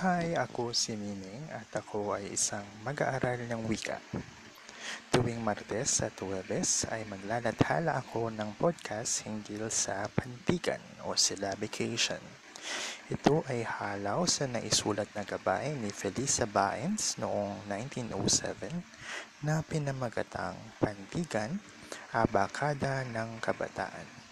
Hi, ako si Mining at ako ay isang mag-aaral ng wika. Tuwing Martes at Huwebes ay maglalathala ako ng podcast hinggil sa pantikan o syllabication. Ito ay halaw sa naisulat na gabay ni Felisa Baens noong 1907 na pinamagatang Pantikan, Abakada ng Kabataan.